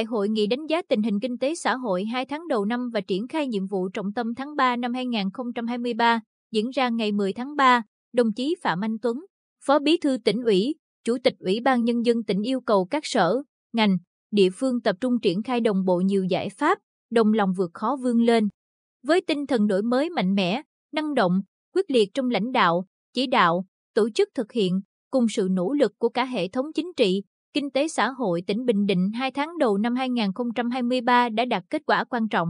Tại hội nghị đánh giá tình hình kinh tế xã hội 2 tháng đầu năm và triển khai nhiệm vụ trọng tâm tháng 3 năm 2023, diễn ra ngày 10 tháng 3, đồng chí Phạm Anh Tuấn, Phó Bí thư tỉnh ủy, Chủ tịch Ủy ban Nhân dân tỉnh yêu cầu các sở, ngành, địa phương tập trung triển khai đồng bộ nhiều giải pháp, đồng lòng vượt khó vươn lên. Với tinh thần đổi mới mạnh mẽ, năng động, quyết liệt trong lãnh đạo, chỉ đạo, tổ chức thực hiện, cùng sự nỗ lực của cả hệ thống chính trị, kinh tế xã hội tỉnh Bình Định 2 tháng đầu năm 2023 đã đạt kết quả quan trọng.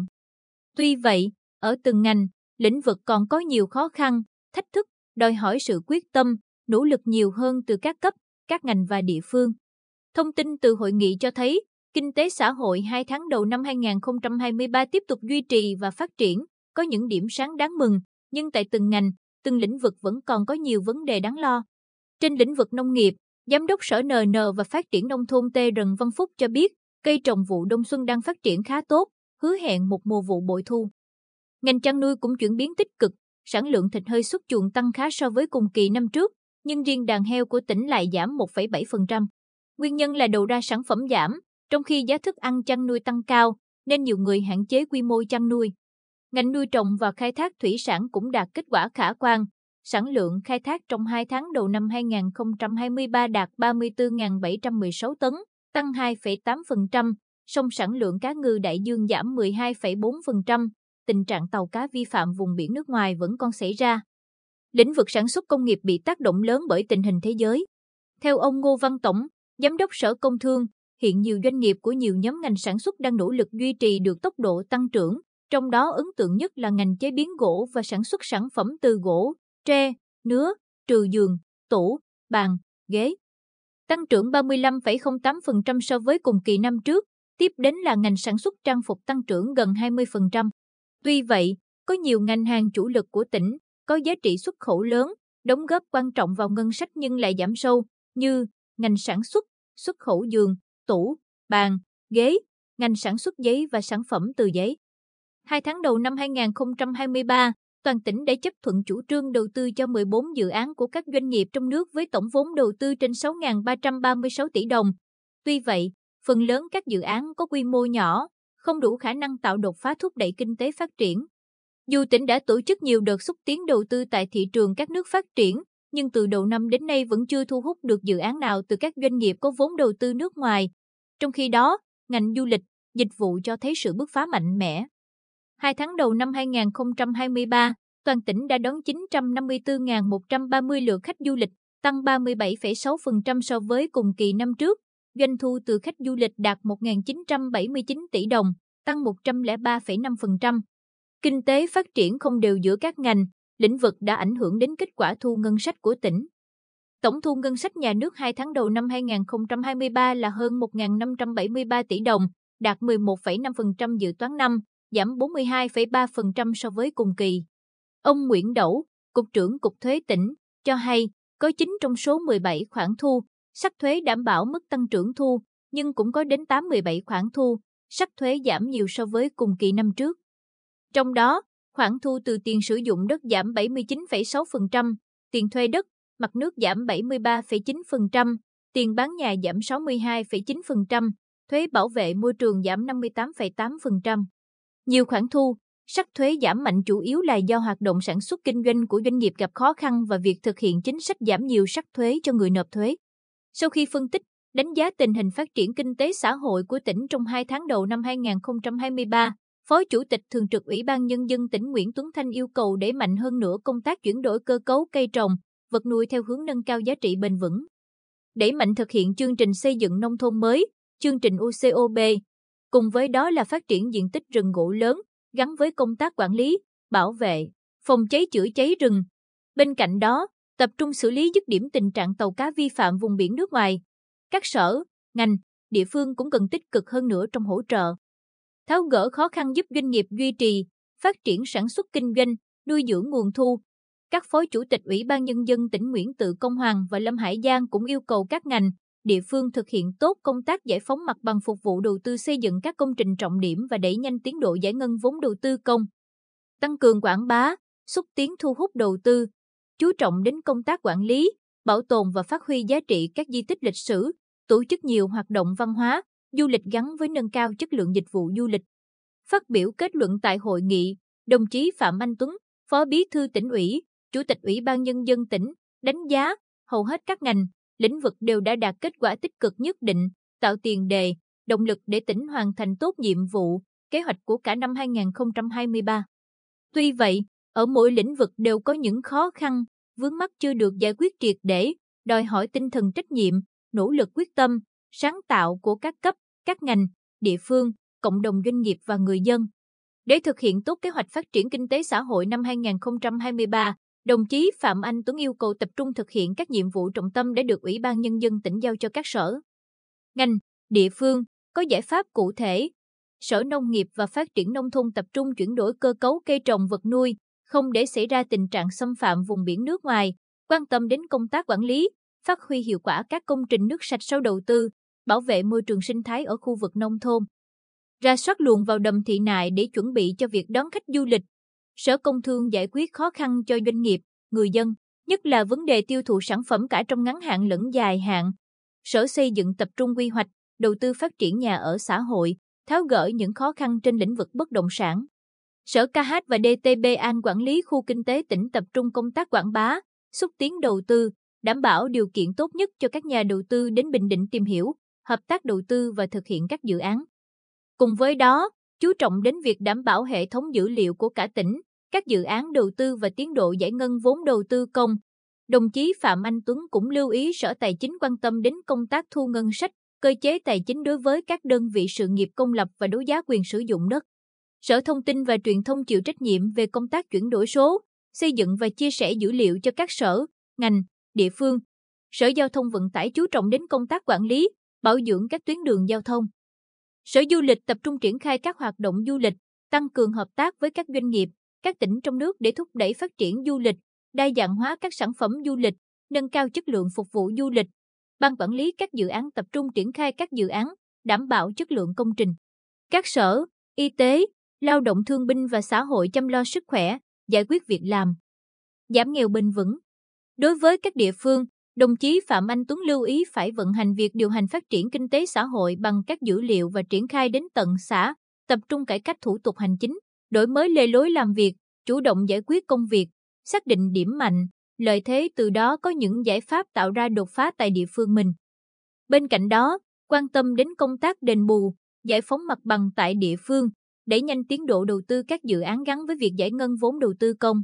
Tuy vậy, ở từng ngành, lĩnh vực còn có nhiều khó khăn, thách thức, đòi hỏi sự quyết tâm, nỗ lực nhiều hơn từ các cấp, các ngành và địa phương. Thông tin từ hội nghị cho thấy, kinh tế xã hội 2 tháng đầu năm 2023 tiếp tục duy trì và phát triển, có những điểm sáng đáng mừng, nhưng tại từng ngành, từng lĩnh vực vẫn còn có nhiều vấn đề đáng lo. Trên lĩnh vực nông nghiệp, Giám đốc Sở NN và Phát triển Nông thôn T. Rần Văn Phúc cho biết, cây trồng vụ đông xuân đang phát triển khá tốt, hứa hẹn một mùa vụ bội thu. Ngành chăn nuôi cũng chuyển biến tích cực, sản lượng thịt hơi xuất chuồng tăng khá so với cùng kỳ năm trước, nhưng riêng đàn heo của tỉnh lại giảm 1,7%. Nguyên nhân là đầu ra sản phẩm giảm, trong khi giá thức ăn chăn nuôi tăng cao, nên nhiều người hạn chế quy mô chăn nuôi. Ngành nuôi trồng và khai thác thủy sản cũng đạt kết quả khả quan. Sản lượng khai thác trong 2 tháng đầu năm 2023 đạt 34.716 tấn, tăng 2,8%, song sản lượng cá ngừ đại dương giảm 12,4%. Tình trạng tàu cá vi phạm vùng biển nước ngoài vẫn còn xảy ra. Lĩnh vực sản xuất công nghiệp bị tác động lớn bởi tình hình thế giới. Theo ông Ngô Văn Tổng, Giám đốc Sở Công Thương, hiện nhiều doanh nghiệp của nhiều nhóm ngành sản xuất đang nỗ lực duy trì được tốc độ tăng trưởng, trong đó ấn tượng nhất là ngành chế biến gỗ và sản xuất sản phẩm từ gỗ, tre, nứa, trừ giường, tủ, bàn, ghế. Tăng trưởng 35,08% so với cùng kỳ năm trước, tiếp đến là ngành sản xuất trang phục tăng trưởng gần 20%. Tuy vậy, có nhiều ngành hàng chủ lực của tỉnh có giá trị xuất khẩu lớn, đóng góp quan trọng vào ngân sách nhưng lại giảm sâu, như ngành sản xuất, xuất khẩu giường, tủ, bàn, ghế, ngành sản xuất giấy và sản phẩm từ giấy. Hai tháng đầu năm 2023, toàn tỉnh đã chấp thuận chủ trương đầu tư cho 14 dự án của các doanh nghiệp trong nước với tổng vốn đầu tư trên 6.336 tỷ đồng. Tuy vậy, phần lớn các dự án có quy mô nhỏ, không đủ khả năng tạo đột phá thúc đẩy kinh tế phát triển. Dù tỉnh đã tổ chức nhiều đợt xúc tiến đầu tư tại thị trường các nước phát triển, nhưng từ đầu năm đến nay vẫn chưa thu hút được dự án nào từ các doanh nghiệp có vốn đầu tư nước ngoài. Trong khi đó, ngành du lịch, dịch vụ cho thấy sự bứt phá mạnh mẽ. Hai tháng đầu năm 2023, toàn tỉnh đã đón 954.130 lượt khách du lịch, tăng 37,6% so với cùng kỳ năm trước. Doanh thu từ khách du lịch đạt 1.979 tỷ đồng, tăng 103,5%. Kinh tế phát triển không đều giữa các ngành, lĩnh vực đã ảnh hưởng đến kết quả thu ngân sách của tỉnh. Tổng thu ngân sách nhà nước 2 tháng đầu năm 2023 là hơn 1.573 tỷ đồng, đạt 11,5% dự toán năm, giảm 42,3% so với cùng kỳ. Ông Nguyễn Đẩu, Cục trưởng Cục Thuế tỉnh, cho hay có 9 trong số 17 khoản thu, sắc thuế đảm bảo mức tăng trưởng thu, nhưng cũng có đến 8-17 khoản thu, sắc thuế giảm nhiều so với cùng kỳ năm trước. Trong đó, khoản thu từ tiền sử dụng đất giảm 79,6%, tiền thuê đất, mặt nước giảm 73,9%, tiền bán nhà giảm 62,9%, thuế bảo vệ môi trường giảm 58,8%. Nhiều khoản thu, sắc thuế giảm mạnh chủ yếu là do hoạt động sản xuất kinh doanh của doanh nghiệp gặp khó khăn và việc thực hiện chính sách giảm nhiều sắc thuế cho người nộp thuế. Sau khi phân tích, đánh giá tình hình phát triển kinh tế xã hội của tỉnh trong 2 tháng đầu năm 2023, Phó Chủ tịch Thường trực Ủy ban Nhân dân tỉnh Nguyễn Tuấn Thanh yêu cầu đẩy mạnh hơn nữa công tác chuyển đổi cơ cấu cây trồng, vật nuôi theo hướng nâng cao giá trị bền vững. Đẩy mạnh thực hiện chương trình xây dựng nông thôn mới, chương trình UCOB, cùng với đó là phát triển diện tích rừng gỗ lớn, gắn với công tác quản lý, bảo vệ, phòng cháy chữa cháy rừng. Bên cạnh đó, tập trung xử lý dứt điểm tình trạng tàu cá vi phạm vùng biển nước ngoài. Các sở, ngành, địa phương cũng cần tích cực hơn nữa trong hỗ trợ, tháo gỡ khó khăn giúp doanh nghiệp duy trì, phát triển sản xuất kinh doanh, nuôi dưỡng nguồn thu. Các phó chủ tịch Ủy ban Nhân dân tỉnh Nguyễn Tự Công Hoàng và Lâm Hải Giang cũng yêu cầu các ngành, địa phương thực hiện tốt công tác giải phóng mặt bằng phục vụ đầu tư xây dựng các công trình trọng điểm và đẩy nhanh tiến độ giải ngân vốn đầu tư công. Tăng cường quảng bá, xúc tiến thu hút đầu tư, chú trọng đến công tác quản lý, bảo tồn và phát huy giá trị các di tích lịch sử, tổ chức nhiều hoạt động văn hóa, du lịch gắn với nâng cao chất lượng dịch vụ du lịch. Phát biểu kết luận tại hội nghị, đồng chí Phạm Anh Tuấn, Phó Bí thư tỉnh ủy, Chủ tịch Ủy ban Nhân dân tỉnh, đánh giá hầu hết các ngành, lĩnh vực đều đã đạt kết quả tích cực nhất định, tạo tiền đề, động lực để tỉnh hoàn thành tốt nhiệm vụ, kế hoạch của cả năm 2023. Tuy vậy, ở mỗi lĩnh vực đều có những khó khăn, vướng mắc chưa được giải quyết triệt để, đòi hỏi tinh thần trách nhiệm, nỗ lực quyết tâm, sáng tạo của các cấp, các ngành, địa phương, cộng đồng doanh nghiệp và người dân. Để thực hiện tốt kế hoạch phát triển kinh tế xã hội năm 2023, đồng chí Phạm Anh Tuấn yêu cầu tập trung thực hiện các nhiệm vụ trọng tâm để được Ủy ban Nhân dân tỉnh giao cho các sở, ngành, địa phương, có giải pháp cụ thể. Sở Nông nghiệp và Phát triển Nông thôn tập trung chuyển đổi cơ cấu cây trồng vật nuôi, không để xảy ra tình trạng xâm phạm vùng biển nước ngoài, quan tâm đến công tác quản lý, phát huy hiệu quả các công trình nước sạch sau đầu tư, bảo vệ môi trường sinh thái ở khu vực nông thôn. Ra soát luồng vào đầm thị nại để chuẩn bị cho việc đón khách du lịch. Sở Công Thương giải quyết khó khăn cho doanh nghiệp, người dân, nhất là vấn đề tiêu thụ sản phẩm cả trong ngắn hạn lẫn dài hạn. Sở Xây dựng tập trung quy hoạch, đầu tư phát triển nhà ở xã hội, tháo gỡ những khó khăn trên lĩnh vực bất động sản. Sở KH và DTB An quản lý khu kinh tế tỉnh tập trung công tác quảng bá, xúc tiến đầu tư, đảm bảo điều kiện tốt nhất cho các nhà đầu tư đến Bình Định tìm hiểu, hợp tác đầu tư và thực hiện các dự án. Cùng với đó, chú trọng đến việc đảm bảo hệ thống dữ liệu của cả tỉnh, các dự án đầu tư và tiến độ giải ngân vốn đầu tư công. Đồng chí Phạm Anh Tuấn cũng lưu ý Sở Tài chính quan tâm đến công tác thu ngân sách, cơ chế tài chính đối với các đơn vị sự nghiệp công lập và đấu giá quyền sử dụng đất. Sở Thông tin và Truyền thông chịu trách nhiệm về công tác chuyển đổi số, xây dựng và chia sẻ dữ liệu cho các sở, ngành, địa phương. Sở Giao thông Vận tải chú trọng đến công tác quản lý, bảo dưỡng các tuyến đường giao thông. Sở Du lịch tập trung triển khai các hoạt động du lịch, tăng cường hợp tác với các doanh nghiệp, các tỉnh trong nước để thúc đẩy phát triển du lịch, đa dạng hóa các sản phẩm du lịch, nâng cao chất lượng phục vụ du lịch. Ban quản lý các dự án tập trung triển khai các dự án, đảm bảo chất lượng công trình. Các sở, y tế, lao động thương binh và xã hội chăm lo sức khỏe, giải quyết việc làm, giảm nghèo bền vững. Đối với các địa phương, đồng chí Phạm Anh Tuấn lưu ý phải vận hành việc điều hành phát triển kinh tế xã hội bằng các dữ liệu và triển khai đến tận xã, tập trung cải cách thủ tục hành chính, đổi mới lề lối làm việc, chủ động giải quyết công việc, xác định điểm mạnh, lợi thế từ đó có những giải pháp tạo ra đột phá tại địa phương mình. Bên cạnh đó, quan tâm đến công tác đền bù, giải phóng mặt bằng tại địa phương, đẩy nhanh tiến độ đầu tư các dự án gắn với việc giải ngân vốn đầu tư công.